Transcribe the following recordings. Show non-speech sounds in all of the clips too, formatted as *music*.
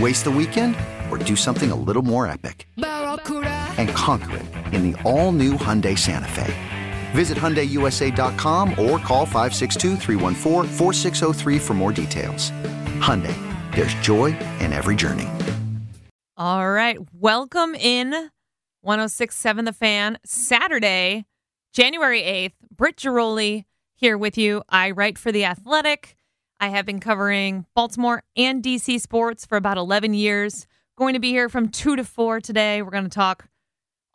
Waste the weekend or do something a little more epic? And conquer it in the all new Hyundai Santa Fe. Visit HyundaiUSA.com or call 562 for more details. Hyundai, there's joy in every journey. All right. Welcome in 1067 The Fan, Saturday, January 8th. Britt Ghiroli here with you. I write for The Athletic. I have been covering Baltimore and DC sports for about 11 years. Going to be here from 2 to 4 today. We're going to talk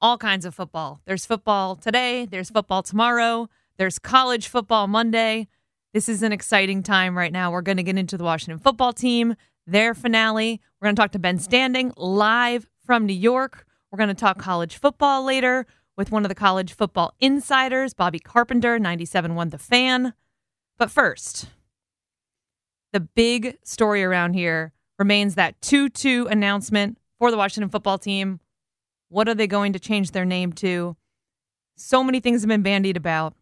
all kinds of football. There's football today, there's football tomorrow, there's college football Monday. This is an exciting time right now. We're going to get into the Washington football team, their finale. We're going to talk to Ben Standig live from New York. We're going to talk college football later with one of the college football insiders, Bobby Carpenter, 97.1 The Fan. But first, the big story around here remains that 2 2 announcement for the Washington football team. What are they going to change their name to? So many things have been bandied about.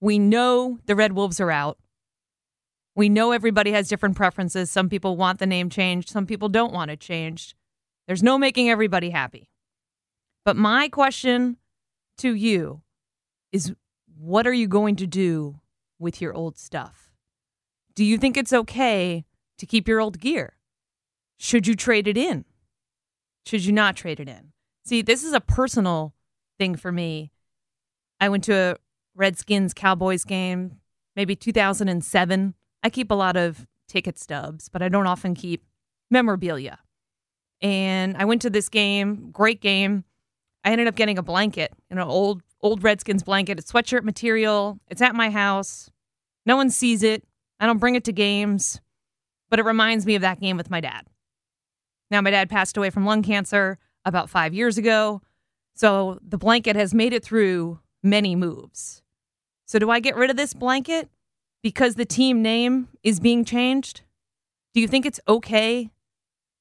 We know the Red Wolves are out. We know everybody has different preferences. Some people want the name changed, some people don't want it changed. There's no making everybody happy. But my question to you is what are you going to do with your old stuff? Do you think it's okay to keep your old gear? Should you trade it in? Should you not trade it in? See, this is a personal thing for me. I went to a Redskins Cowboys game, maybe 2007. I keep a lot of ticket stubs, but I don't often keep memorabilia. And I went to this game, great game. I ended up getting a blanket, an old old Redskins blanket. It's sweatshirt material. It's at my house. No one sees it. I don't bring it to games, but it reminds me of that game with my dad. Now, my dad passed away from lung cancer about five years ago. So the blanket has made it through many moves. So, do I get rid of this blanket because the team name is being changed? Do you think it's okay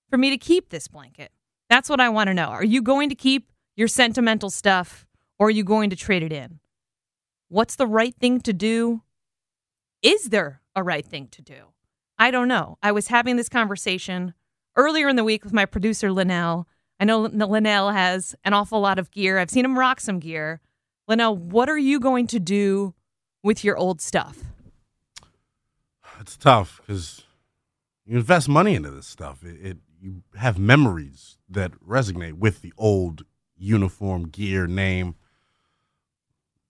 for me to keep this blanket? That's what I want to know. Are you going to keep your sentimental stuff or are you going to trade it in? What's the right thing to do? Is there a right thing to do? I don't know. I was having this conversation earlier in the week with my producer, Linnell. I know Linnell has an awful lot of gear. I've seen him rock some gear. Linnell, what are you going to do with your old stuff? It's tough because you invest money into this stuff. It, it you have memories that resonate with the old uniform gear name.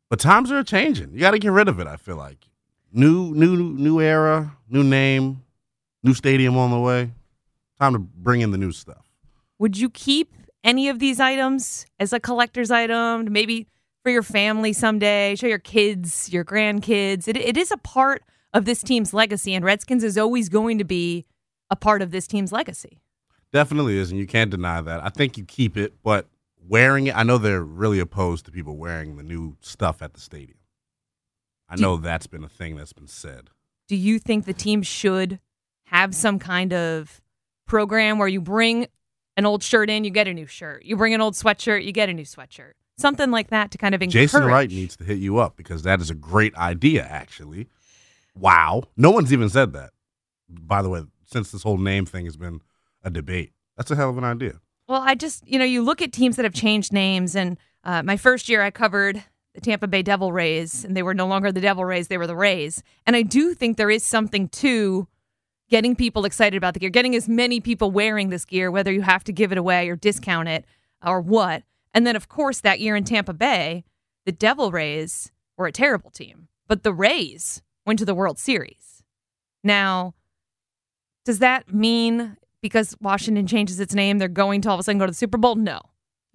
But times are changing. You got to get rid of it. I feel like new, new, new era, new name, new stadium on the way. Time to bring in the new stuff. Would you keep any of these items as a collector's item? Maybe for your family someday, show your kids, your grandkids. It, it is a part of this team's legacy, and Redskins is always going to be a part of this team's legacy. Definitely is, and you can't deny that. I think you keep it, but wearing it, I know they're really opposed to people wearing the new stuff at the stadium. I know that's been a thing that's been said. Do you think the team should have some kind of program where you bring an old shirt in, you get a new shirt. You bring an old sweatshirt, you get a new sweatshirt. Something like that to kind of encourage. Jason Wright needs to hit you up because that is a great idea, actually. Wow. No one's even said that. by the way, since this whole name thing has been a debate, that's a hell of an idea. Well, I just, you know, you look at teams that have changed names, and uh, my first year I covered the Tampa Bay Devil Rays, and they were no longer the Devil Rays, they were the Rays. And I do think there is something to getting people excited about the gear, getting as many people wearing this gear, whether you have to give it away or discount it or what. And then, of course, that year in Tampa Bay, the Devil Rays were a terrible team, but the Rays went to the World Series. Now, does that mean because Washington changes its name, they're going to all of a sudden go to the Super Bowl? No.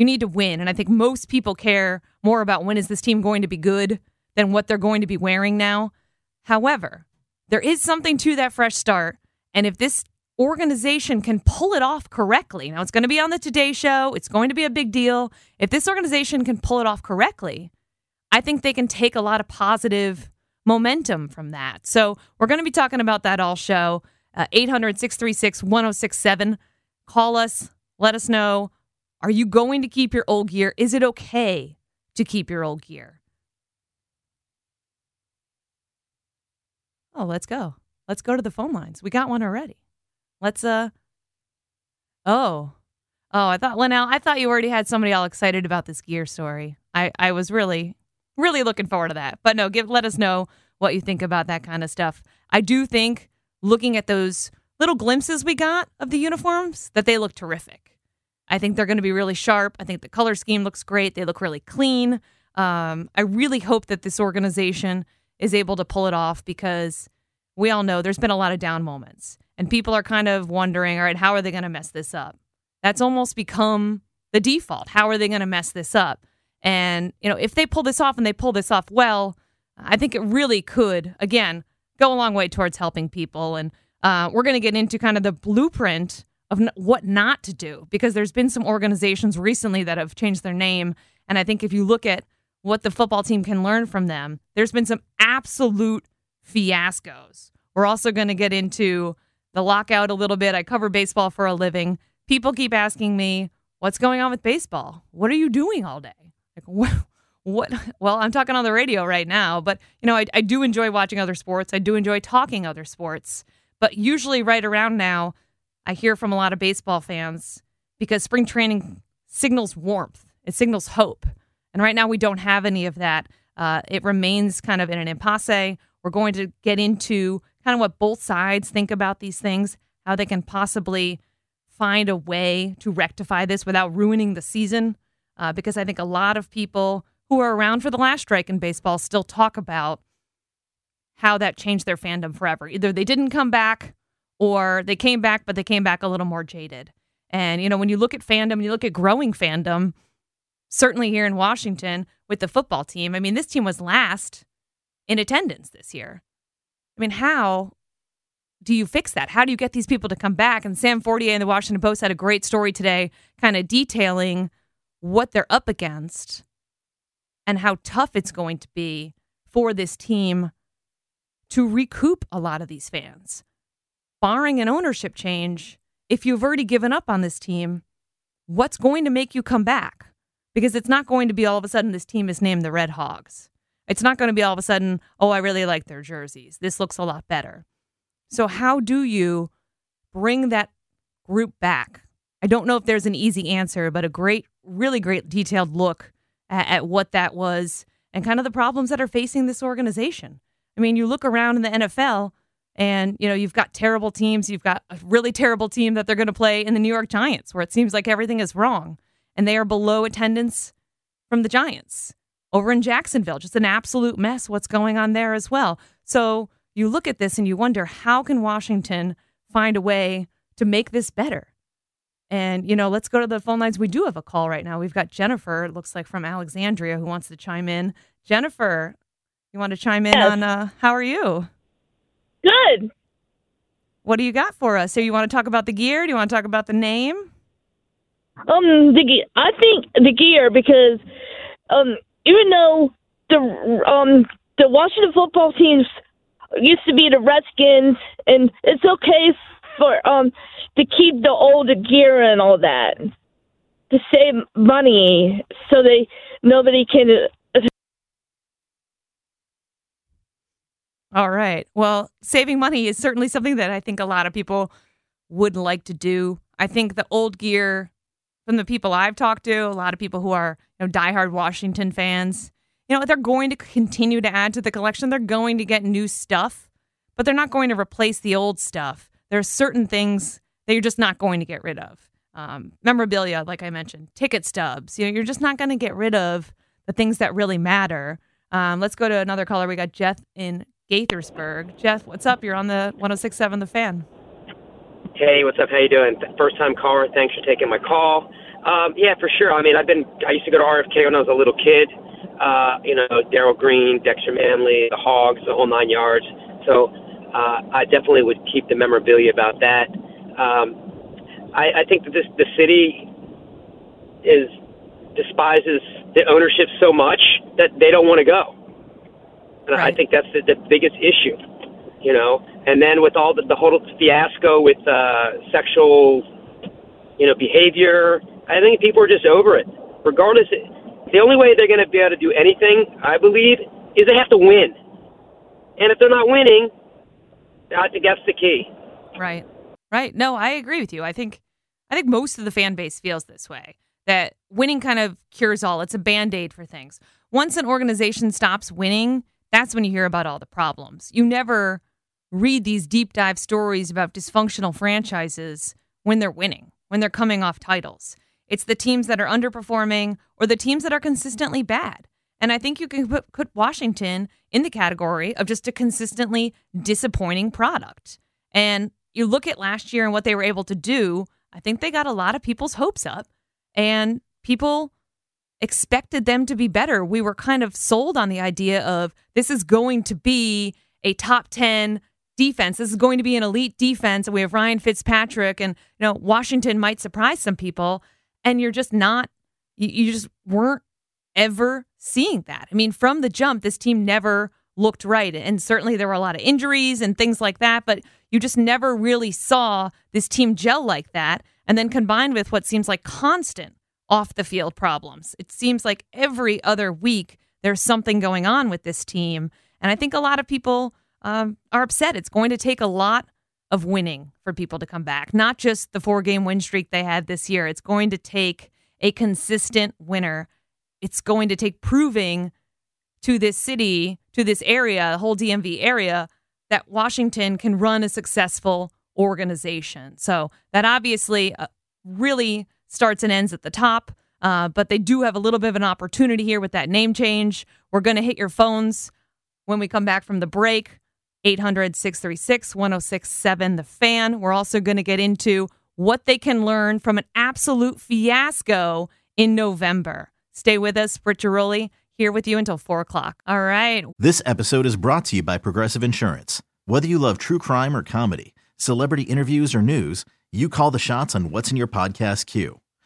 You need to win. And I think most people care more about when is this team going to be good than what they're going to be wearing now. However, there is something to that fresh start. And if this organization can pull it off correctly, now it's going to be on the Today Show, it's going to be a big deal. If this organization can pull it off correctly, I think they can take a lot of positive momentum from that. So we're going to be talking about that all show. Uh, 800 636 1067. Call us, let us know. Are you going to keep your old gear? Is it okay to keep your old gear? Oh, let's go. Let's go to the phone lines. We got one already. Let's uh Oh. Oh, I thought Linnell, I thought you already had somebody all excited about this gear story. I I was really really looking forward to that. But no, give let us know what you think about that kind of stuff. I do think looking at those little glimpses we got of the uniforms that they look terrific. I think they're going to be really sharp. I think the color scheme looks great. They look really clean. Um, I really hope that this organization is able to pull it off because we all know there's been a lot of down moments and people are kind of wondering, all right, how are they going to mess this up? That's almost become the default. How are they going to mess this up? And, you know, if they pull this off and they pull this off well, I think it really could, again, go a long way towards helping people. And uh, we're going to get into kind of the blueprint of n- what not to do because there's been some organizations recently that have changed their name. And I think if you look at what the football team can learn from them, there's been some absolute fiascos. We're also going to get into the lockout a little bit. I cover baseball for a living. People keep asking me, what's going on with baseball? What are you doing all day? Like, *laughs* what? what well i'm talking on the radio right now but you know I, I do enjoy watching other sports i do enjoy talking other sports but usually right around now i hear from a lot of baseball fans because spring training signals warmth. It signals hope. And right now we don't have any of that. Uh, it remains kind of in an impasse. We're going to get into kind of what both sides think about these things how they can possibly find a way to rectify this without ruining the season. Uh, because I think a lot of people who are around for the last strike in baseball still talk about how that changed their fandom forever. Either they didn't come back or they came back, but they came back a little more jaded. And, you know, when you look at fandom, you look at growing fandom, certainly here in Washington with the football team, I mean, this team was last in attendance this year. I mean, how do you fix that? How do you get these people to come back? And Sam Fortier in the Washington Post had a great story today, kind of detailing what they're up against and how tough it's going to be for this team to recoup a lot of these fans. Barring an ownership change, if you've already given up on this team, what's going to make you come back? Because it's not going to be all of a sudden this team is named the Red Hogs. It's not going to be all of a sudden, oh, I really like their jerseys. This looks a lot better. So, how do you bring that group back? I don't know if there's an easy answer, but a great, really great detailed look at, at what that was and kind of the problems that are facing this organization. I mean, you look around in the NFL and, you know, you've got terrible teams. You've got a really terrible team that they're going to play in the New York Giants, where it seems like everything is wrong. And they are below attendance from the Giants. Over in Jacksonville, just an absolute mess what's going on there as well. So you look at this and you wonder how can Washington find a way to make this better? And, you know, let's go to the phone lines. We do have a call right now. We've got Jennifer, it looks like from Alexandria, who wants to chime in. Jennifer, you want to chime in yes. on uh, how are you? Good. What do you got for us? So you want to talk about the gear? Do you want to talk about the name? Um, the gear. I think the gear because um, even though the um the Washington football teams used to be the Redskins, and it's okay for um to keep the old gear and all that to save money so they nobody can All right. Well, saving money is certainly something that I think a lot of people would like to do. I think the old gear from the people I've talked to, a lot of people who are you know diehard Washington fans, you know, they're going to continue to add to the collection. They're going to get new stuff, but they're not going to replace the old stuff. There are certain things that you're just not going to get rid of. Um, memorabilia, like I mentioned, ticket stubs. You know, you're just not going to get rid of the things that really matter. Um, let's go to another caller. We got Jeff in Gaithersburg. Jeff, what's up? You're on the 1067 The Fan. Hey, what's up? How you doing? First time caller. Thanks for taking my call. Um, yeah, for sure. I mean, I've been. I used to go to RFK when I was a little kid. Uh, you know, Darrell Green, Dexter Manley, the Hogs, the whole nine yards. So uh, I definitely would keep the memorabilia about that. Um, I, I think that this the city is despises the ownership so much that they don't want to go. And I think that's the, the biggest issue, you know. And then with all the, the whole fiasco with uh, sexual, you know, behavior, I think people are just over it. Regardless, the only way they're going to be able to do anything, I believe, is they have to win. And if they're not winning, I think that's the key. Right. Right. No, I agree with you. I think I think most of the fan base feels this way. That winning kind of cures all. It's a band-aid for things. Once an organization stops winning, that's when you hear about all the problems. You never read these deep dive stories about dysfunctional franchises when they're winning, when they're coming off titles. It's the teams that are underperforming or the teams that are consistently bad. And I think you can put, put Washington in the category of just a consistently disappointing product. And you look at last year and what they were able to do, I think they got a lot of people's hopes up and people expected them to be better. We were kind of sold on the idea of this is going to be a top 10 defense. This is going to be an elite defense. We have Ryan Fitzpatrick and you know Washington might surprise some people and you're just not you just weren't ever seeing that. I mean, from the jump this team never looked right and certainly there were a lot of injuries and things like that, but you just never really saw this team gel like that and then combined with what seems like constant off the field problems. It seems like every other week there's something going on with this team. And I think a lot of people um, are upset. It's going to take a lot of winning for people to come back, not just the four game win streak they had this year. It's going to take a consistent winner. It's going to take proving to this city, to this area, the whole DMV area, that Washington can run a successful organization. So that obviously uh, really starts and ends at the top. Uh, but they do have a little bit of an opportunity here with that name change. We're going to hit your phones when we come back from the break. 800 636 1067, the fan. We're also going to get into what they can learn from an absolute fiasco in November. Stay with us, Britt Ghiroli, here with you until 4 o'clock. All right. This episode is brought to you by Progressive Insurance. Whether you love true crime or comedy, celebrity interviews or news, you call the shots on what's in your podcast queue.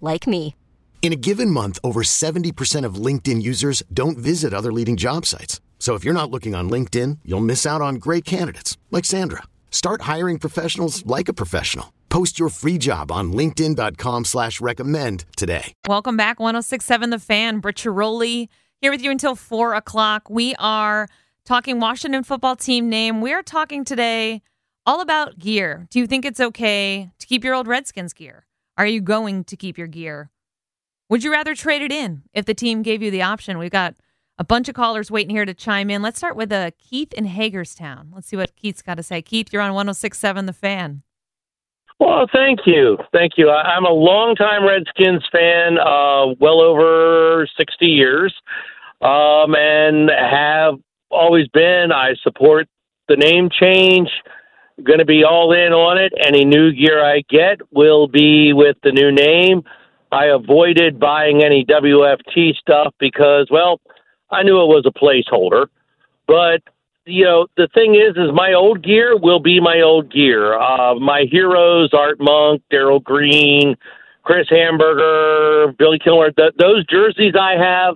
like me. In a given month, over 70% of LinkedIn users don't visit other leading job sites. So if you're not looking on LinkedIn, you'll miss out on great candidates like Sandra. Start hiring professionals like a professional. Post your free job on linkedin.com slash recommend today. Welcome back, 1067 The Fan. Britt Ghiroli here with you until 4 o'clock. We are talking Washington football team name. We are talking today all about gear. Do you think it's okay to keep your old Redskins gear? Are you going to keep your gear? Would you rather trade it in if the team gave you the option? We've got a bunch of callers waiting here to chime in. Let's start with uh, Keith in Hagerstown. Let's see what Keith's got to say. Keith, you're on 1067 The Fan. Well, thank you, thank you. I, I'm a longtime Redskins fan, uh, well over sixty years, um, and have always been. I support the name change. Going to be all in on it. Any new gear I get will be with the new name. I avoided buying any WFT stuff because, well, I knew it was a placeholder. But you know, the thing is, is my old gear will be my old gear. Uh, my heroes, Art Monk, Darrell Green, Chris Hanburger, Billy Kilmer, th- those jerseys I have,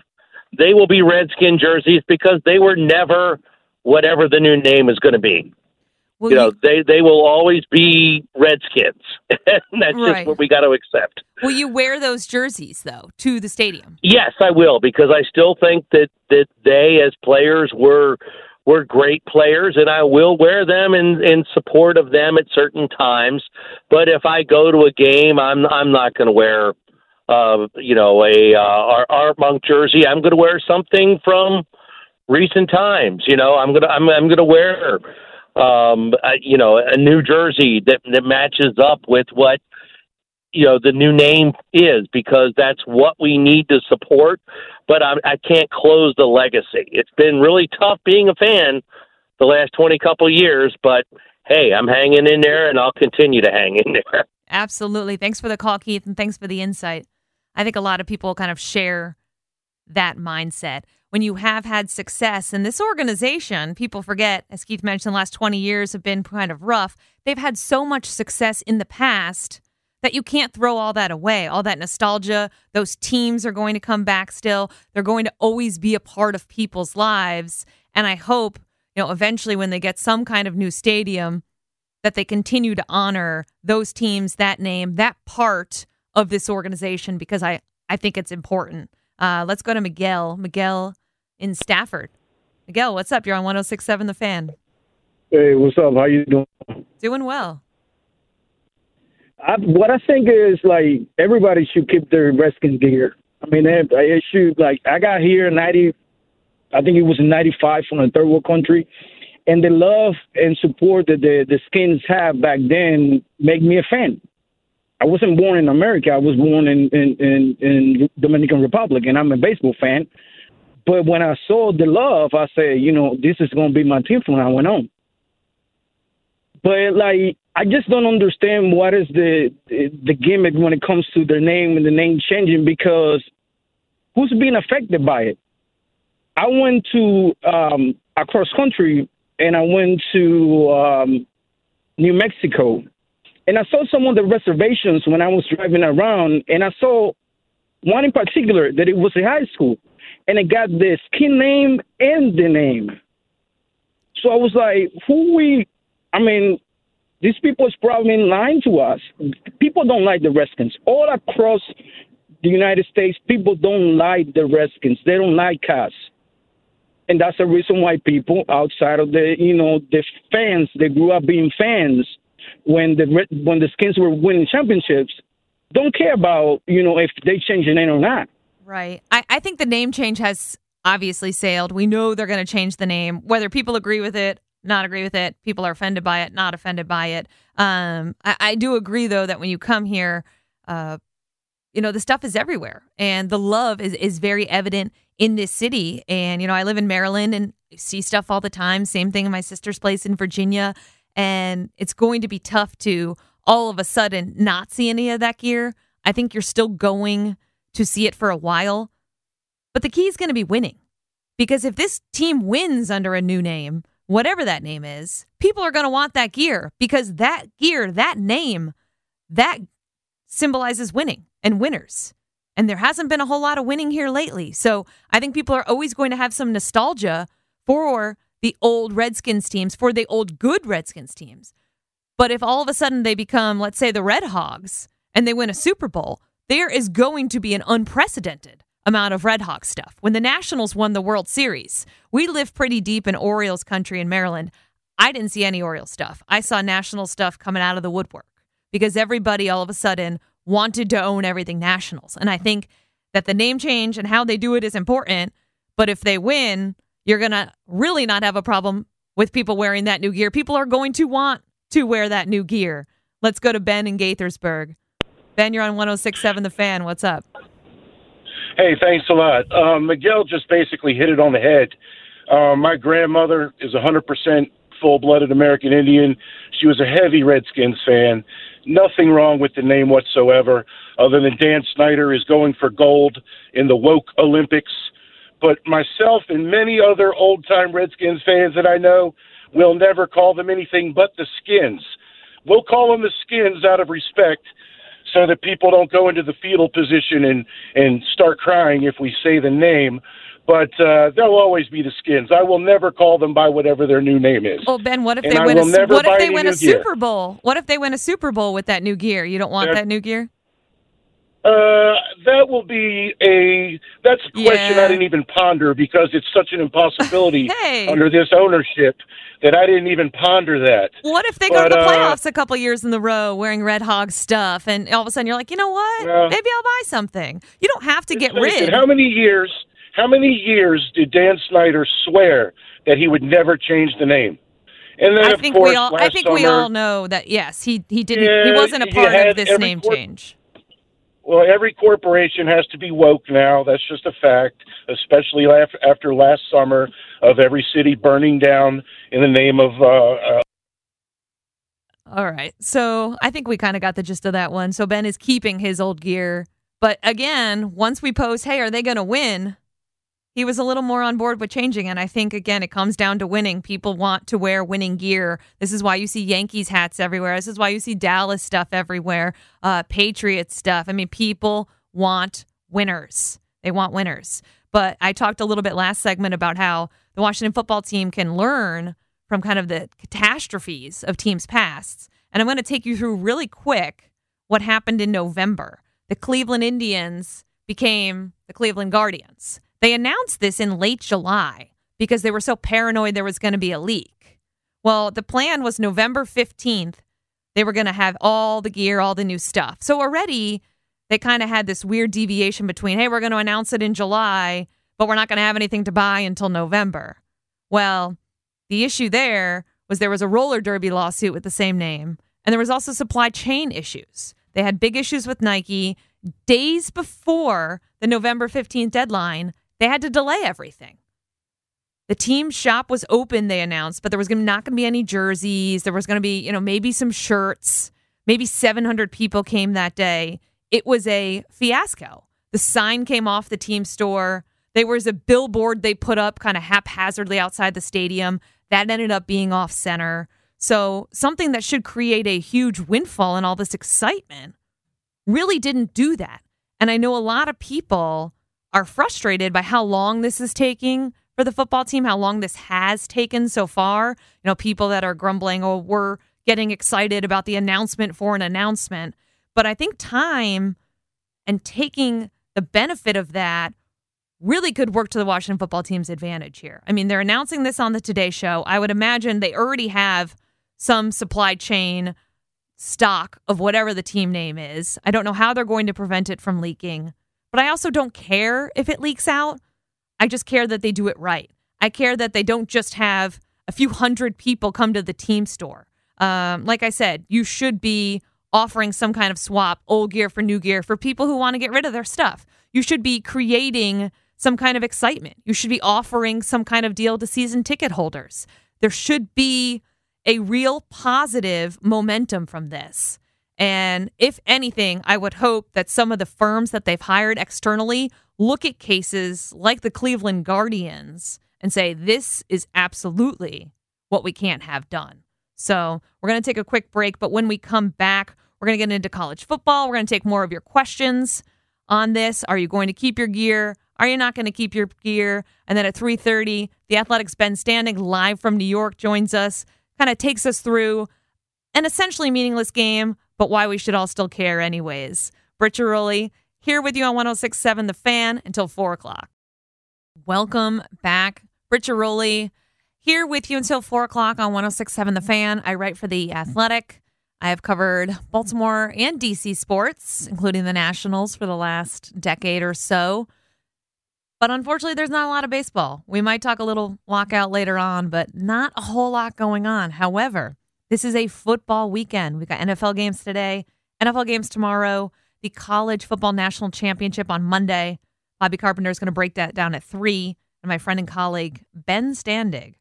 they will be Redskin jerseys because they were never whatever the new name is going to be. You know, they they will always be Redskins, *laughs* and that's Right. just what we got to accept. Will you wear those jerseys though to the stadium? Yes, I will because I still think that that they as players were were great players, and I will wear them in in support of them at certain times. But if I go to a game, I'm I'm not going to wear, uh, you know, a uh, Art, Art Monk jersey. I'm going to wear something from recent times. You know, I'm gonna I'm I'm gonna wear, um, you know, a new jersey that that matches up with what you know the new name is because that's what we need to support. But I, I can't close the legacy. It's been really tough being a fan the last twenty couple years, but hey, I'm hanging in there, and I'll continue to hang in there. *laughs* Absolutely. Thanks for the call, Keith, and thanks for the insight. I think a lot of people kind of share that mindset. When you have had success in this organization, people forget, as Keith mentioned, the last 20 years have been kind of rough. They've had so much success in the past that you can't throw all that away. All that nostalgia, those teams are going to come back still. They're going to always be a part of people's lives. And I hope, you know, eventually when they get some kind of new stadium, that they continue to honor those teams, that name, that part of this organization because I, I think it's important. Uh, let's go to Miguel. Miguel in Stafford. Miguel, what's up? You're on 1067 The Fan. Hey, what's up? How you doing? Doing well. I, what I think is like everybody should keep their Redskins gear. I mean, they, they should like I got here in ninety, I think it was in ninety five from a third world country, and the love and support that the the Skins have back then make me a fan. I wasn't born in America. I was born in in in, in Dominican Republic, and I'm a baseball fan. But when I saw the love, I said, you know, this is going to be my team from now on. But like, I just don't understand what is the the gimmick when it comes to their name and the name changing because who's being affected by it? I went to um, across country and I went to um, New Mexico, and I saw some of the reservations when I was driving around, and I saw one in particular that it was a high school, and it got the skin name and the name. So I was like, who we? I mean, these people is probably lying to us. People don't like the Redskins. All across the United States, people don't like the Redskins. They don't like us. And that's the reason why people outside of the, you know, the fans, they grew up being fans when the when the Skins were winning championships, don't care about, you know, if they change the name or not. Right. I, I think the name change has obviously sailed. We know they're going to change the name, whether people agree with it, not agree with it, people are offended by it, not offended by it. Um, I, I do agree, though, that when you come here, uh, you know, the stuff is everywhere and the love is, is very evident in this city. And, you know, I live in Maryland and see stuff all the time. Same thing in my sister's place in Virginia. And it's going to be tough to all of a sudden not see any of that gear. I think you're still going to see it for a while. But the key is going to be winning. Because if this team wins under a new name, whatever that name is, people are going to want that gear because that gear, that name, that symbolizes winning and winners. And there hasn't been a whole lot of winning here lately. So I think people are always going to have some nostalgia for the old Redskins teams, for the old good Redskins teams. But if all of a sudden they become, let's say, the Red Hogs and they win a Super Bowl, there is going to be an unprecedented amount of Red Hawk stuff. When the Nationals won the World Series, we live pretty deep in Orioles country in Maryland. I didn't see any Orioles stuff. I saw National stuff coming out of the woodwork because everybody all of a sudden wanted to own everything Nationals. And I think that the name change and how they do it is important. But if they win, you're going to really not have a problem with people wearing that new gear. People are going to want to wear that new gear Let's go to Ben in Gaithersburg. Ben, you're on 1067 The Fan. What's up? Hey, thanks a lot. Um, Miguel just basically hit it on the head. Um, my grandmother is 100% full blooded American Indian. She was a heavy Redskins fan. Nothing wrong with the name whatsoever, other than Dan Snyder is going for gold in the woke Olympics. But myself and many other old time Redskins fans that I know will never call them anything but the Skins. We'll call them the Skins out of respect so that people don't go into the fetal position and, and start crying if we say the name but uh, they'll always be the Skins. I will never call them by whatever their new name is. Well, Ben, what if And they I win? A, what if they win a. Super Bowl? What if they win a Super Bowl with that new gear? You don't want They're- that new gear? Uh, that will be a that's a question Yeah. I didn't even ponder because it's such an impossibility *laughs* Hey. under this ownership that I didn't even ponder that. What if they go to the uh, playoffs a couple years in the row wearing Red Hog stuff, and all of a sudden you're like, you know what? Yeah. Maybe I'll buy something. You don't have to get rid. How many years? How many years did Dan Snyder swear that he would never change the name? And then, I think course, we all. I think we all know that. Yes, he he didn't. he wasn't a part of this name change. Well, every corporation has to be woke now. That's just a fact, especially after last summer of every city burning down in the name of. Uh, uh, All right. So I think we kind of got the gist of that one. So Ben is keeping his old gear. But again, once we post, hey, are they going to win? He was a little more on board with changing. And I think, again, it comes down to winning. People want to wear winning gear. This is why you see Yankees hats everywhere. This is why you see Dallas stuff everywhere, uh, Patriots stuff. I mean, people want winners. They want winners. But I talked a little bit last segment about how the Washington football team can learn from kind of the catastrophes of teams' pasts. And I'm going to take you through really quick what happened in November. The Cleveland Indians became the Cleveland Guardians. They announced this in late July because they were so paranoid there was going to be a leak. Well, the plan was November 15th, they were going to have all the gear, all the new stuff. So already they kind of had this weird deviation between, hey, we're going to announce it in July, but we're not going to have anything to buy until November. Well, the issue there was there was a roller derby lawsuit with the same name, and there was also supply chain issues. They had big issues with Nike. Days before the November 15th deadline, they had to delay everything. The team shop was open, they announced, but there was not going to be any jerseys. There was going to be, you know, maybe some shirts. Maybe 700 people came that day. It was a fiasco. The sign came off the team store. There was a billboard they put up kind of haphazardly outside the stadium. That ended up being off center. So, something that should create a huge windfall and all this excitement really didn't do that. And I know a lot of people are frustrated by how long this is taking for the football team, how long this has taken so far. You know, people that are grumbling, oh, we're getting excited about the announcement for an announcement. But I think time and taking the benefit of that really could work to the Washington football team's advantage here. I mean, they're announcing this on the Today Show. I would imagine they already have some supply chain stock of whatever the team name is. I don't know how they're going to prevent it from leaking, but I also don't care if it leaks out. I just care that they do it right. I care that they don't just have a few hundred people come to the team store. Um, like I said, you should be offering some kind of swap, old gear for new gear, for people who want to get rid of their stuff. You should be creating some kind of excitement. You should be offering some kind of deal to season ticket holders. There should be a real positive momentum from this. And if anything, I would hope that some of the firms that they've hired externally look at cases like the Cleveland Guardians and say, this is absolutely what we can't have done. So we're going to take a quick break, but when we come back, we're going to get into college football. We're going to take more of your questions on this. Are you going to keep your gear? Are you not going to keep your gear? And then at 3:30, the Athletics Ben Standig live from New York joins us, kind of takes us through an essentially meaningless game, but why we should all still care anyways. Britt Ghiroli here with you on 106.7 The Fan until 4 o'clock. Welcome back. Britt Ghiroli here with you until 4 o'clock on 106.7 The Fan. I write for The Athletic. I have covered Baltimore and DC sports, including the Nationals, for the last decade or so. But unfortunately, there's not a lot of baseball. We might talk a little lockout later on, but not a whole lot going on. However, This is a football weekend. We've got NFL games today, NFL games tomorrow, the College Football National Championship on Monday. Bobby Carpenter is going to break that down at 3, and my friend and colleague Ben Standig,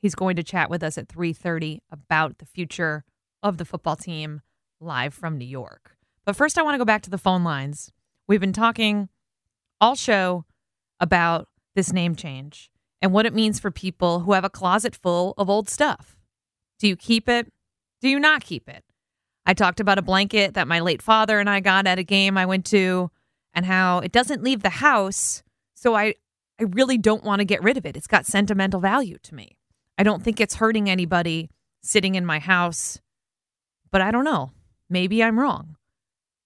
he's going to chat with us at 3:30 about the future of the football team live from New York. But first I want to go back to the phone lines. We've been talking all show about this name change and what it means for people who have a closet full of old stuff. Do you keep it? Do you not keep it? I talked about a blanket that my late father and I got at a game I went to and how it doesn't leave the house, so I I really don't want to get rid of it. It's got sentimental value to me. I don't think it's hurting anybody sitting in my house, but I don't know. Maybe I'm wrong.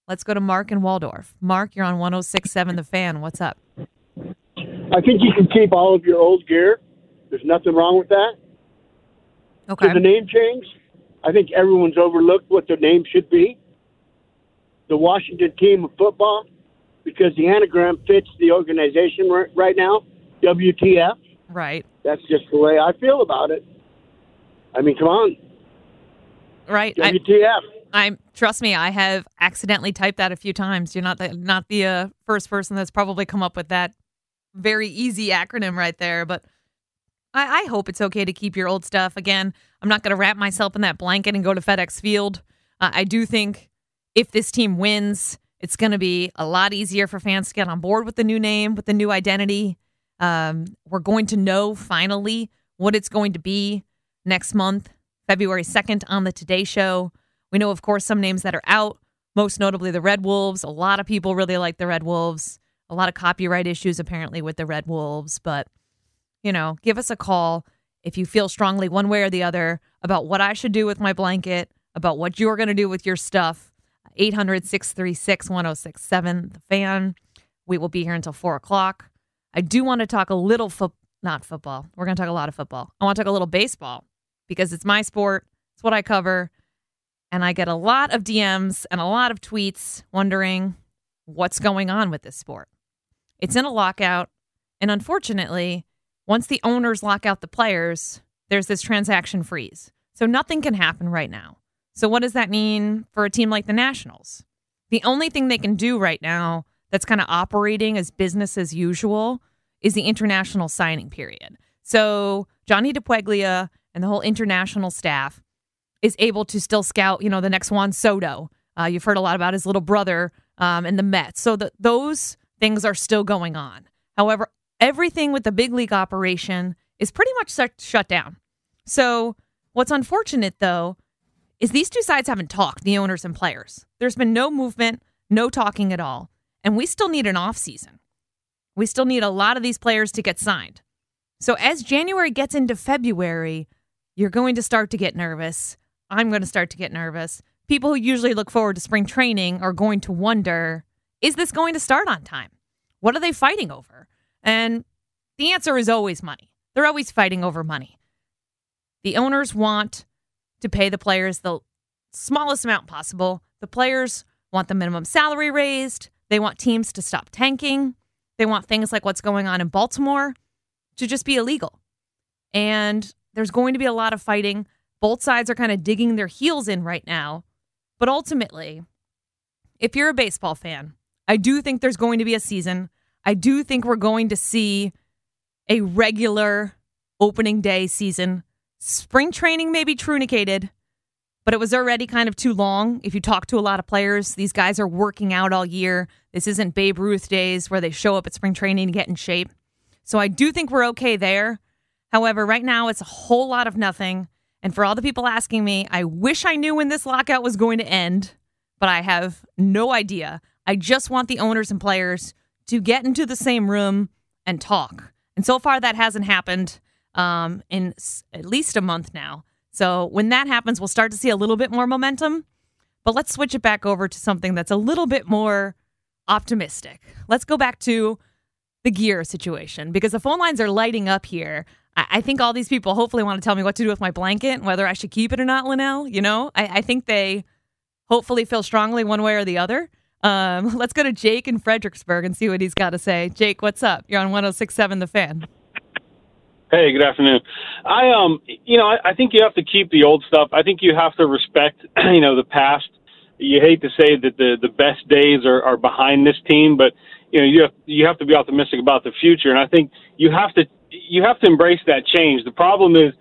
Let's go to Mark in Waldorf. Mark, you're on 1067 The Fan. What's up? I think you can keep all of your old gear. There's nothing wrong with that. Okay. the name change, I think everyone's overlooked what their name should be. The Washington team of football, because the anagram fits the organization right, right now, WTF. Right. That's just the way I feel about it. I mean, come on. Right. I- WTF. I'm trust me, I have accidentally typed that a few times. You're not the not the uh, first person that's probably come up with that very easy acronym right there. But I, I hope it's okay to keep your old stuff. Again, I'm not going to wrap myself in that blanket and go to FedEx Field. Uh, I do think if this team wins, it's going to be a lot easier for fans to get on board with the new name, with the new identity. Um, we're going to know finally what it's going to be next month, February 2nd, on the Today Show. We know, of course, some names that are out, most notably the Red Wolves. A lot of people really like the Red Wolves. A lot of copyright issues, apparently, with the Red Wolves. But, you know, give us a call if you feel strongly one way or the other about what I should do with my blanket, about what you're going to do with your stuff. 800 636 1067, the fan. We will be here until 4 o'clock. I do want to talk a little foot, not football. We're going to talk a lot of football. I want to talk a little baseball because it's my sport. It's what I cover. And I get a lot of DMs and a lot of tweets wondering what's going on with this sport. It's in a lockout. And unfortunately, once the owners lock out the players, there's this transaction freeze. So nothing can happen right now. So, what does that mean for a team like the Nationals? The only thing they can do right now that's kind of operating as business as usual is the international signing period. So, Johnny DiPuglia and the whole international staff is able to still scout, you know, the next Juan Soto. Uh, you've heard a lot about his little brother um, and the Mets. So the, those things are still going on. However, everything with the big league operation is pretty much shut, down. So what's unfortunate, though, is these two sides haven't talked, the owners and players. There's been no movement, no talking at all. And we still need an off season. We still need a lot of these players to get signed. So as January gets into February, you're going to start to get nervous. I'm going to start to get nervous. People who usually look forward to spring training are going to wonder is this going to start on time? What are they fighting over? And the answer is always money. They're always fighting over money. The owners want to pay the players the smallest amount possible. The players want the minimum salary raised. They want teams to stop tanking. They want things like what's going on in Baltimore to just be illegal. And there's going to be a lot of fighting. Both sides are kind of digging their heels in right now. But ultimately, if you're a baseball fan, I do think there's going to be a season. I do think we're going to see a regular opening day season. Spring training may be truncated, but it was already kind of too long. If you talk to a lot of players, these guys are working out all year. This isn't Babe Ruth days where they show up at spring training to get in shape. So I do think we're okay there. However, right now it's a whole lot of nothing. And for all the people asking me, I wish I knew when this lockout was going to end, but I have no idea. I just want the owners and players to get into the same room and talk. And so far, that hasn't happened um, in s- at least a month now. So when that happens, we'll start to see a little bit more momentum. But let's switch it back over to something that's a little bit more optimistic. Let's go back to the gear situation because the phone lines are lighting up here. I, I think all these people hopefully want to tell me what to do with my blanket, and whether I should keep it or not, Linnell. You know, I, I think they hopefully feel strongly one way or the other. Um, *laughs* let's go to Jake in Fredericksburg and see what he's got to say. Jake, what's up? You're on 1067 The Fan. Hey, good afternoon. I um, you know, I, I think you have to keep the old stuff. I think you have to respect, *clears throat* you know, the past. You hate to say that the the best days are, are behind this team, but you know, you have you have to be optimistic about the future. And I think you have to you have to embrace that change. The problem is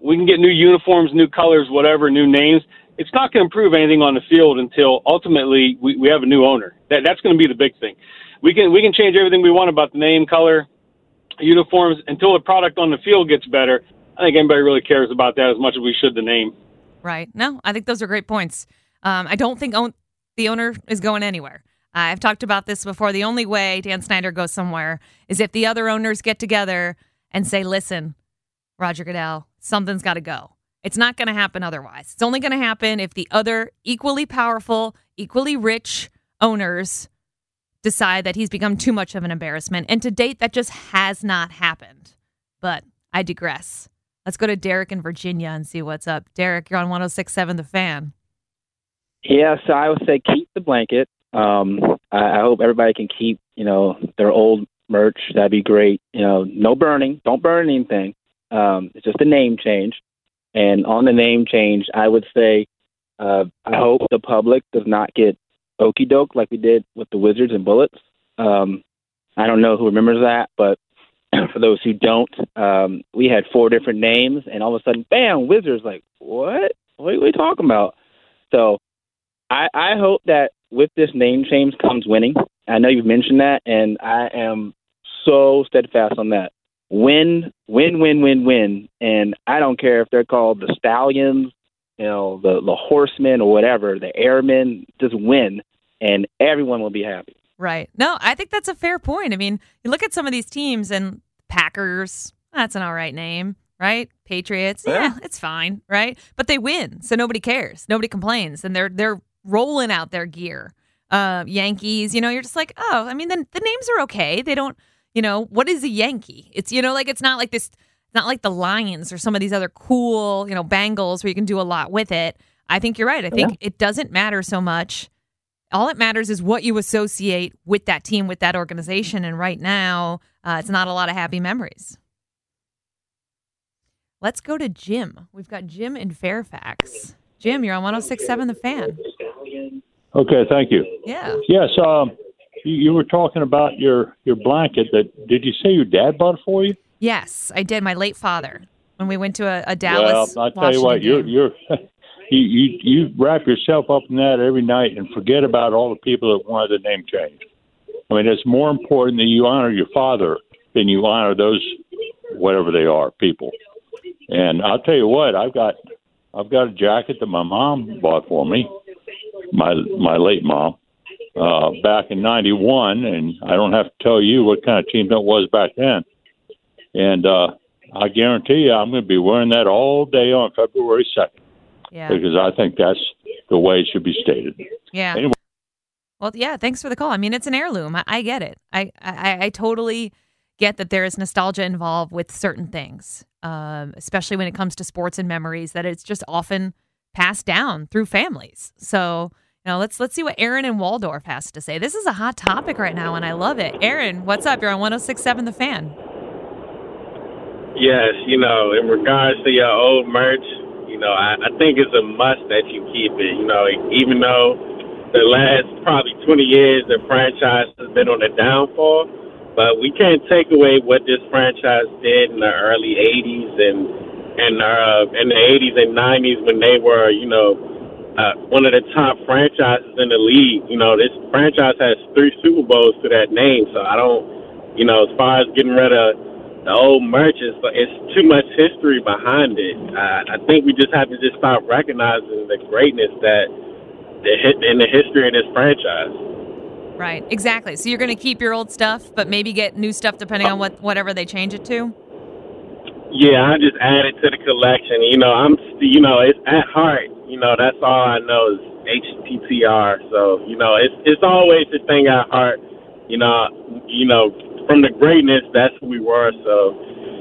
we can get new uniforms, new colors, whatever, new names. It's not going to improve anything on the field until ultimately we, we have a new owner. That that's going to be the big thing. We can we can change everything we want about the name, color, uniforms until the product on the field gets better. I think anybody really cares about that as much as we should the name. Right. No, I think those are great points. Um, I don't think own- the owner is going anywhere. I've talked about this before. The only way Dan Snyder goes somewhere is if the other owners get together and say, listen, Roger Goodell, something's got to go. It's not going to happen otherwise. It's only going to happen if the other equally powerful, equally rich owners decide that he's become too much of an embarrassment. And to date, that just has not happened. But I digress. Let's go to Derek in Virginia and see what's up. Derek, you're on 1067 The Fan. Yeah, so I would say keep the blanket. Um, I, I hope everybody can keep, you know, their old merch. That'd be great. You know, no burning. Don't burn anything. Um, it's just a name change. And on the name change, I would say uh, I hope the public does not get okey doke like we did with the Wizards and Bullets. Um, I don't know who remembers that, but *clears throat* for those who don't, um, we had four different names, and all of a sudden, bam, Wizards. Like, what? What are we talking about? So, I, I hope that with this name change comes winning. I know you've mentioned that, and I am so steadfast on that. Win, win, win, win, win, and I don't care if they're called the Stallions, you know, the the Horsemen or whatever, the Airmen. Just win, and everyone will be happy. Right. No, I think that's a fair point. I mean, you look at some of these teams and Packers, that's an all right name, right? Patriots, yeah, yeah it's fine, right? But they win, so nobody cares. Nobody complains and they're they're rolling out their gear. Uh, Yankees, you know, you're just like, "Oh, I mean, the the names are okay. They don't, you know, what is a Yankee? It's you know, like it's not like this not like the Lions or some of these other cool, you know, Bengals where you can do a lot with it. I think you're right. I think yeah. it doesn't matter so much all it matters is what you associate with that team, with that organization. And right now, uh, it's not a lot of happy memories. Let's go to Jim. We've got Jim in Fairfax. Jim, you're on 1067 The Fan. Okay, thank you. Yeah. Yes, um, you, you were talking about your, your blanket. That Did you say your dad bought it for you? Yes, I did. My late father when we went to a, a Dallas. Well, I tell you what, you're you're *laughs* you, you you wrap yourself up in that every night and forget about all the people that wanted the name change. I mean, it's more important that you honor your father than you honor those whatever they are people. And I'll tell you what, I've got I've got a jacket that my mom bought for me, my my late mom, uh, back in '91, and I don't have to tell you what kind of team that was back then. And uh, I guarantee you, I'm going to be wearing that all day on February 2nd. Yeah. Because I think that's the way it should be stated. Yeah. Anyway. Well, yeah. Thanks for the call. I mean, it's an heirloom. I, I get it. I, I, I totally get that there is nostalgia involved with certain things, um, especially when it comes to sports and memories. That it's just often passed down through families. So, know, let's let's see what Aaron in Waldorf has to say. This is a hot topic right now, and I love it. Aaron, what's up? You're on 106.7 The Fan. Yes, you know, in regards to your old merch, you know, I, I think it's a must that you keep it. You know, even though the last probably 20 years the franchise has been on a downfall, but we can't take away what this franchise did in the early 80s and and uh, in the 80s and 90s when they were, you know, uh, one of the top franchises in the league. You know, this franchise has three Super Bowls to that name, so I don't, you know, as far as getting rid of the old merch is it's too much history behind it. I, I think we just have to just start recognizing the greatness that the in the history of this franchise. Right, exactly. So you're going to keep your old stuff, but maybe get new stuff depending on what whatever they change it to. Yeah, I just add it to the collection. You know, I'm you know it's at heart. You know, that's all I know is HTTR. So you know, it's it's always the thing at heart. You know, you know, from the greatness, that's who we were. So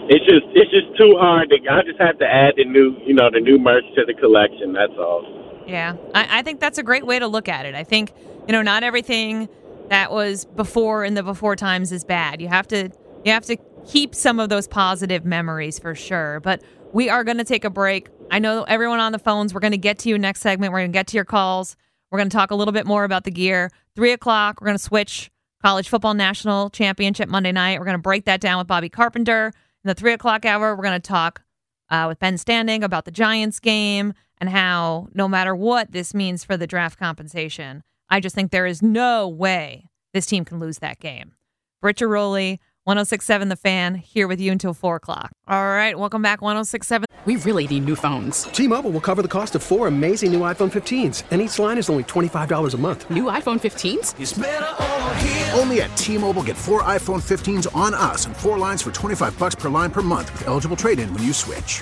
it's just it's just too hard. To, I just have to add the new you know the new merch to the collection. That's all. Yeah, I, I think that's a great way to look at it. I think you know not everything that was before in the before times is bad. You have to you have to keep some of those positive memories for sure. But we are going to take a break. I know everyone on the phones. We're going to get to you next segment. We're going to get to your calls. We're going to talk a little bit more about the gear. Three o'clock, we're going to switch college football national championship Monday night. We're going to break that down with Bobby Carpenter. In the three o'clock hour, we're going to talk uh, with Ben Standig about the Giants game and how no matter what this means for the draft compensation, I just think there is no way this team can lose that game. Britt Ghiroli, 1067 The Fan, here with you until 4 o'clock. All right, welcome back, 1067. We really need new phones. T Mobile will cover the cost of four amazing new iPhone 15s, and each line is only $25 a month. New iPhone 15s? Only at T Mobile get four iPhone 15s on us and four lines for 25 bucks per line per month with eligible trade in when you switch.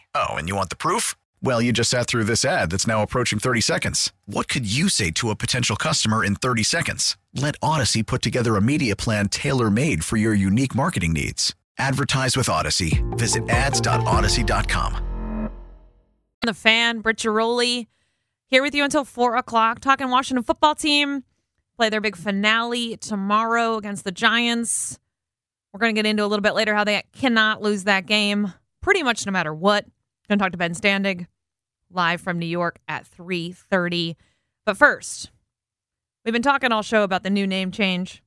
Oh, and you want the proof? Well, you just sat through this ad that's now approaching 30 seconds. What could you say to a potential customer in 30 seconds? Let Audacy put together a media plan tailor made for your unique marketing needs. Advertise with Audacy. Visit ads.audacy.com. The fan, Britt Ghiroli, here with you until 4 o'clock, talking Washington football team. Play their big finale tomorrow against the Giants. We're going to get into a little bit later how they cannot lose that game pretty much no matter what. Going to talk to Ben Standig live from New York at 3:30. But first, we've been talking all show about the new name change.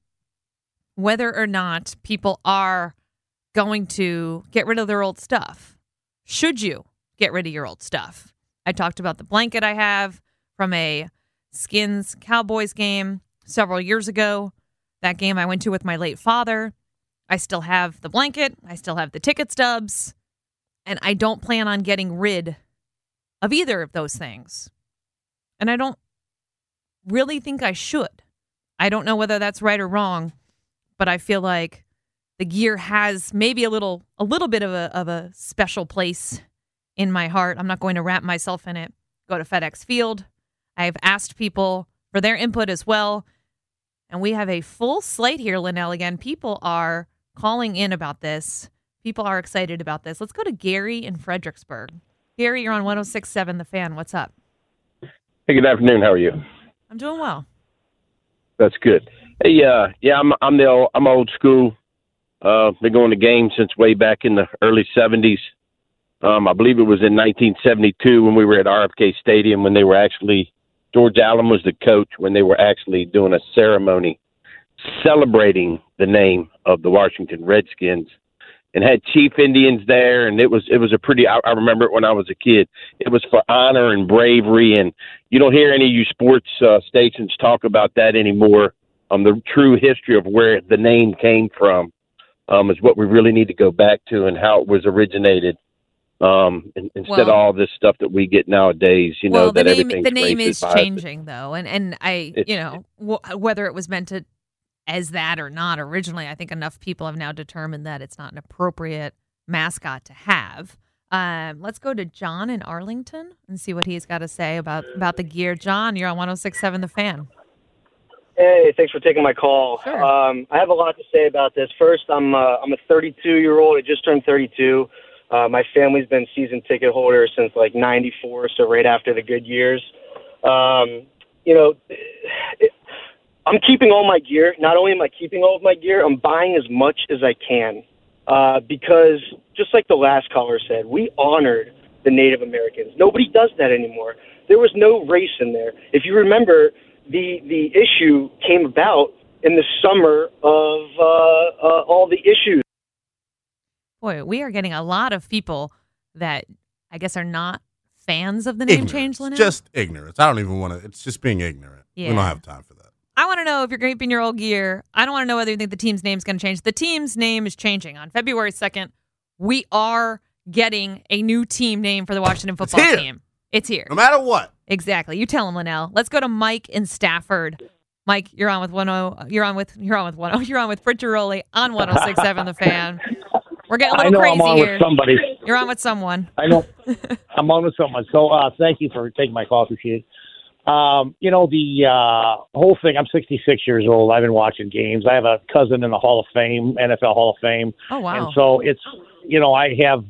Whether or not people are going to get rid of their old stuff. Should you get rid of your old stuff? I talked about the blanket I have from a Skins Cowboys game several years ago. That game I went to with my late father. I still have the blanket, I still have the ticket stubs, and I don't plan on getting rid of either of those things. And I don't really think I should. I don't know whether that's right or wrong, but I feel like the gear has maybe a little a little bit of a of a special place in my heart. I'm not going to wrap myself in it. Go to FedEx Field. I've asked people for their input as well. And we have a full slate here, Linnell. Again, people are calling in about this. People are excited about this. Let's go to Gary in Fredericksburg. Gary, you're on 1067 The Fan. What's up? Hey, good afternoon. How are you? I'm doing well. That's good. Hey, uh, yeah, I'm I'm the old, I'm old school. Uh, been going to games since way back in the early '70s. Um, I believe it was in 1972 when we were at RFK Stadium when they were actually George Allen was the coach when they were actually doing a ceremony celebrating the name of the Washington Redskins and had chief Indians there, and it was it was a pretty. I, I remember it when I was a kid. It was for honor and bravery, and you don't hear any of you sports uh, stations talk about that anymore. Um, the true history of where the name came from um, is what we really need to go back to, and how it was originated. Um, and, instead Well- of all this stuff that we get nowadays, you know well, the that name everything's the name is biased. changing though, and and I It's- you know w- whether it was meant to as that or not originally, I think enough people have now determined that it's not an appropriate mascot to have. Um, let's go to John in Arlington and see what he's got to say about about the gear. John, you're on 106.7 The Fan. Hey, thanks for taking my call. Um, I have a lot to say about this. First, I'm uh, I'm a 32 year old. I just turned 32. Uh, my family's been season ticket holders since like '94, so right after the good years. Um, you know, it, I'm keeping all my gear. Not only am I keeping all of my gear, I'm buying as much as I can uh, because, just like the last caller said, we honored the Native Americans. Nobody does that anymore. There was no race in there. If you remember, the the issue came about in the summer of uh, uh, all the issues. Boy, we are getting a lot of people that I guess are not fans of the name Ignorance. change, Linnell. Just ignorance. I don't even want to. It's just being ignorant. We don't have time for that. I want to know if you're keeping your old gear. I don't want to know whether you think the team's name's going to change. The team's name is changing on February 2nd. We are getting a new team name for the Washington football here. team. It's here. No matter what. Exactly. You tell him, Linnell. Let's go to Mike in Stafford. Mike, you're on with one oh. You're on with you're on with one oh. You're on with Britt Ghiroli on 106.7 The Fan. We're getting a little know crazy I'm on here. with somebody. You're on with someone. I know *laughs* I'm on with someone. So uh, thank you for taking my call, appreciate it. Um, you know the uh, whole thing. I'm 66 years old. I've been watching games. I have a cousin in the Hall of Fame, NFL Hall of Fame. Oh wow. And so it's you know I have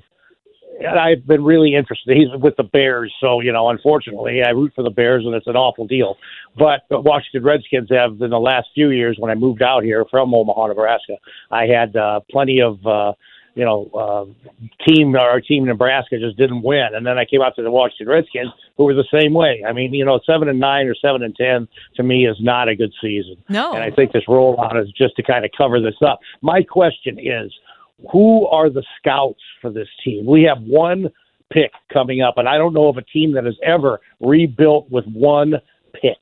and I've been really interested. He's with the Bears, so you know, unfortunately, I root for the Bears, and it's an awful deal. But the Washington Redskins have, in the last few years, when I moved out here from Omaha, Nebraska, I had uh, plenty of. Uh, you know, uh, team our team Nebraska just didn't win, and then I came out to the Washington Redskins, who were the same way. I mean, you know, seven and nine or seven and ten to me is not a good season. No, and I think this rollout is just to kind of cover this up. My question is, who are the scouts for this team? We have one pick coming up, and I don't know of a team that has ever rebuilt with one pick.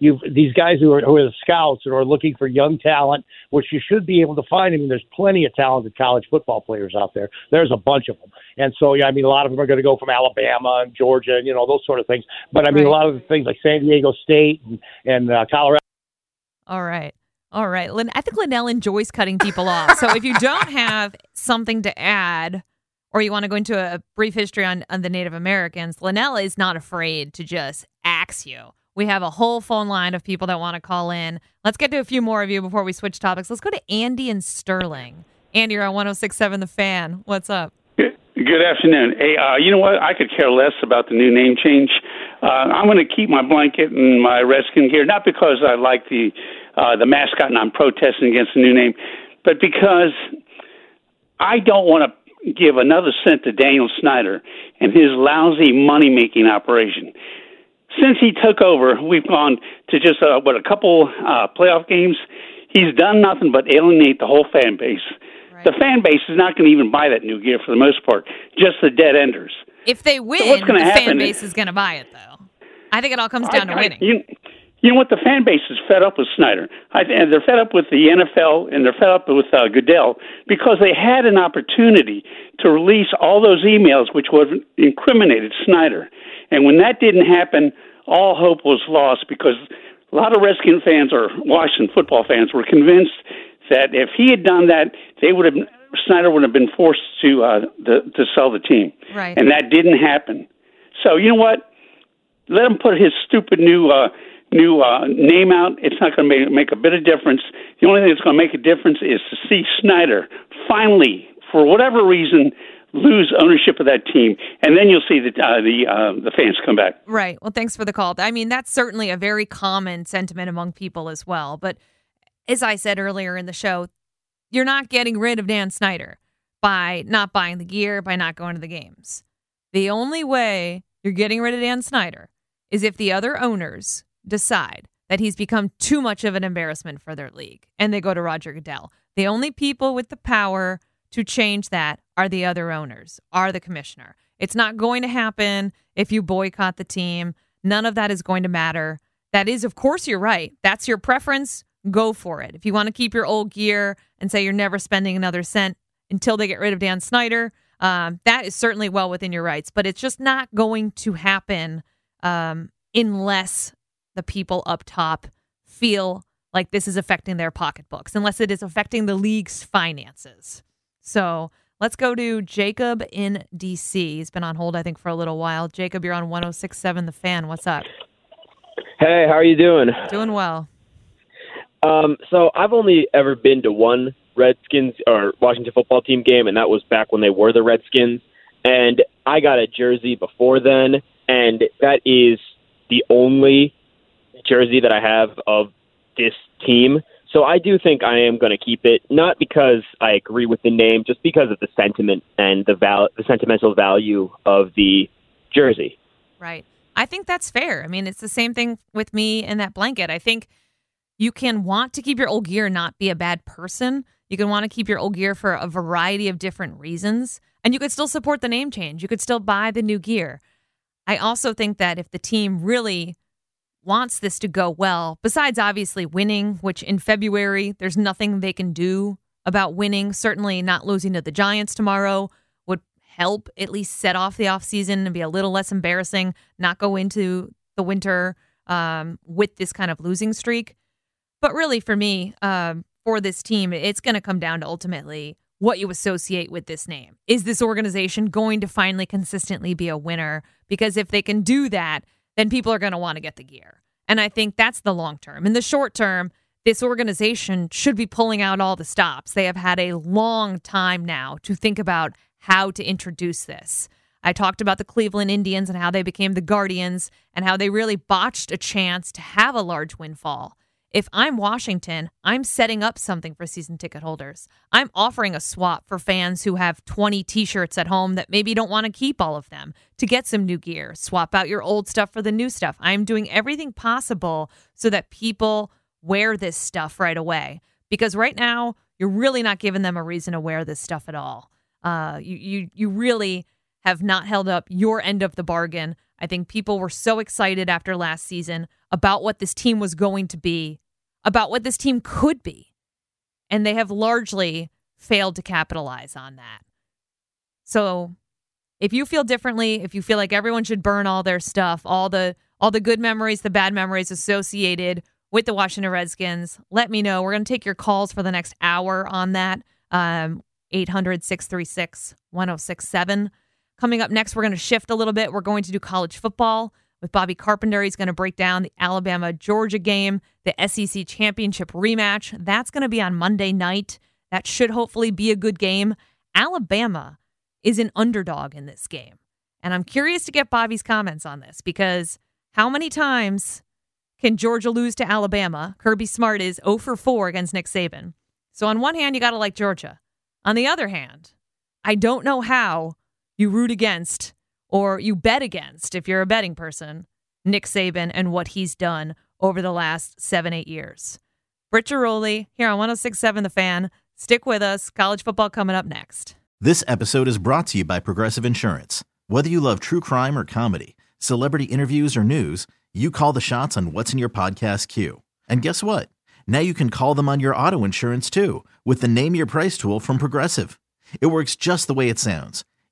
You these guys who are who are the scouts and are looking for young talent, which you should be able to find. I mean, there's plenty of talented college football players out there. There's a bunch of them, and so yeah, I mean, a lot of them are going to go from Alabama and Georgia, and you know those sort of things. But I mean, a lot of the things like San Diego State and and uh, Colorado. All right. All right. Lin- I think Linnell enjoys cutting people off. So if you *laughs* don't have something to add or you want to go into a brief history on, on the Native Americans, Linnell is not afraid to just axe you. We have a whole phone line of people that want to call in. Let's get to a few more of you before we switch topics. Let's go to Andy and Sterling. Andy, you're on 1067 The Fan. What's up? Good afternoon. Hey, uh, you know what? I could care less about the new name change. Uh, I'm going to keep my blanket and my Redskin gear, not because I like the uh, the mascot and I'm protesting against the new name, but because I don't want to give another cent to Daniel Snyder and his lousy money making operation. Since he took over, we've gone to just uh, what a couple uh, playoff games. He's done nothing but alienate the whole fan base. The fan base is not going to even buy that new gear for the most part. Just the dead enders. If they win, what's gonna the fan base is going to buy it, though. I think it all comes I- down to I- winning. You, you know what? The fan base is fed up with Snyder. I, and they're fed up with the NFL and they're fed up with uh, Goodell because they had an opportunity to release all those emails which would have incriminated Snyder. And when that didn't happen, all hope was lost because a lot of Redskin fans or Washington football fans were convinced that if he had done that, they would have Snyder would have been forced to uh, the, to sell the team. Right. And that didn't happen. So you know what? Let him put his stupid new uh, new uh, name out. It's not going to make, make a bit of difference. The only thing that's going to make a difference is to see Snyder finally, for whatever reason, lose ownership of that team, and then you'll see the uh, the uh, the fans come back. Right. Well, thanks for the call. I mean, that's certainly a very common sentiment among people as well. But as I said earlier in the show, you're not getting rid of Dan Snyder by not buying the gear, by not going to the games. The only way you're getting rid of Dan Snyder is if the other owners decide that he's become too much of an embarrassment for their league and they go to Roger Goodell. The only people with the power to change that are the other owners, are the commissioner. It's not going to happen if you boycott the team. None of that is going to matter. That is, of course, you're right. That's your preference. Go for it. If you want to keep your old gear and say you're never spending another cent until they get rid of Dan Snyder, um, that is certainly well within your rights. But it's just not going to happen um, unless the people up top feel like this is affecting their pocketbooks, unless it is affecting the league's finances. So let's go to Jacob in DC. He's been on hold, I think, for a little while. Jacob, you're on 1067 The Fan. What's up? Hey, how are you doing? Doing well. Um, so I've only ever been to one Redskins or Washington football team game, and that was back when they were the Redskins. And I got a jersey before then, and that is the only jersey that I have of this team. So I do think I am going to keep it, not because I agree with the name, just because of the sentiment and the val- the sentimental value of the jersey. Right. I think that's fair. I mean, it's the same thing with me and that blanket. I think you can want to keep your old gear, not be a bad person. You can want to keep your old gear for a variety of different reasons, and you could still support the name change. You could still buy the new gear. I also think that if the team really wants this to go well, besides obviously winning, which in February, there's nothing they can do about winning. Certainly not losing to the Giants tomorrow would help at least set off the offseason and be a little less embarrassing, not go into the winter um, with this kind of losing streak. But really, for me, um, for this team, it's going to come down to ultimately what you associate with this name. Is this organization going to finally consistently be a winner? Because if they can do that, then people are going to want to get the gear. And I think that's the long term. In the short term, this organization should be pulling out all the stops. They have had a long time now to think about how to introduce this. I talked about the Cleveland Indians and how they became the Guardians and how they really botched a chance to have a large windfall. If I'm Washington, I'm setting up something for season ticket holders. I'm offering a swap for fans who have 20 t shirts at home that maybe don't want to keep all of them to get some new gear. Swap out your old stuff for the new stuff. I'm doing everything possible so that people wear this stuff right away. Because right now, you're really not giving them a reason to wear this stuff at all. Uh, you, you, you really have not held up your end of the bargain. I think people were so excited after last season about what this team was going to be, about what this team could be. And they have largely failed to capitalize on that. So if you feel differently, if you feel like everyone should burn all their stuff, all the all the good memories, the bad memories associated with the Washington Redskins, let me know. We're going to take your calls for the next hour on that. Um, 800 636 1067. Coming up next, we're going to shift a little bit. We're going to do college football with Bobby Carpenter. He's going to break down the Alabama Georgia game, the SEC championship rematch. That's going to be on Monday night. That should hopefully be a good game. Alabama is an underdog in this game. And I'm curious to get Bobby's comments on this because how many times can Georgia lose to Alabama? Kirby Smart is 0 for 4 against Nick Saban. So on one hand, you got to like Georgia. On the other hand, I don't know how you root against or you bet against, if you're a betting person, Nick Saban and what he's done over the last seven, eight years. Britt Ghiroli here on 1067 The Fan. Stick with us. College football coming up next. This episode is brought to you by Progressive Insurance. Whether you love true crime or comedy, celebrity interviews or news, you call the shots on what's in your podcast queue. And guess what? Now you can call them on your auto insurance too with the Name Your Price tool from Progressive. It works just the way it sounds.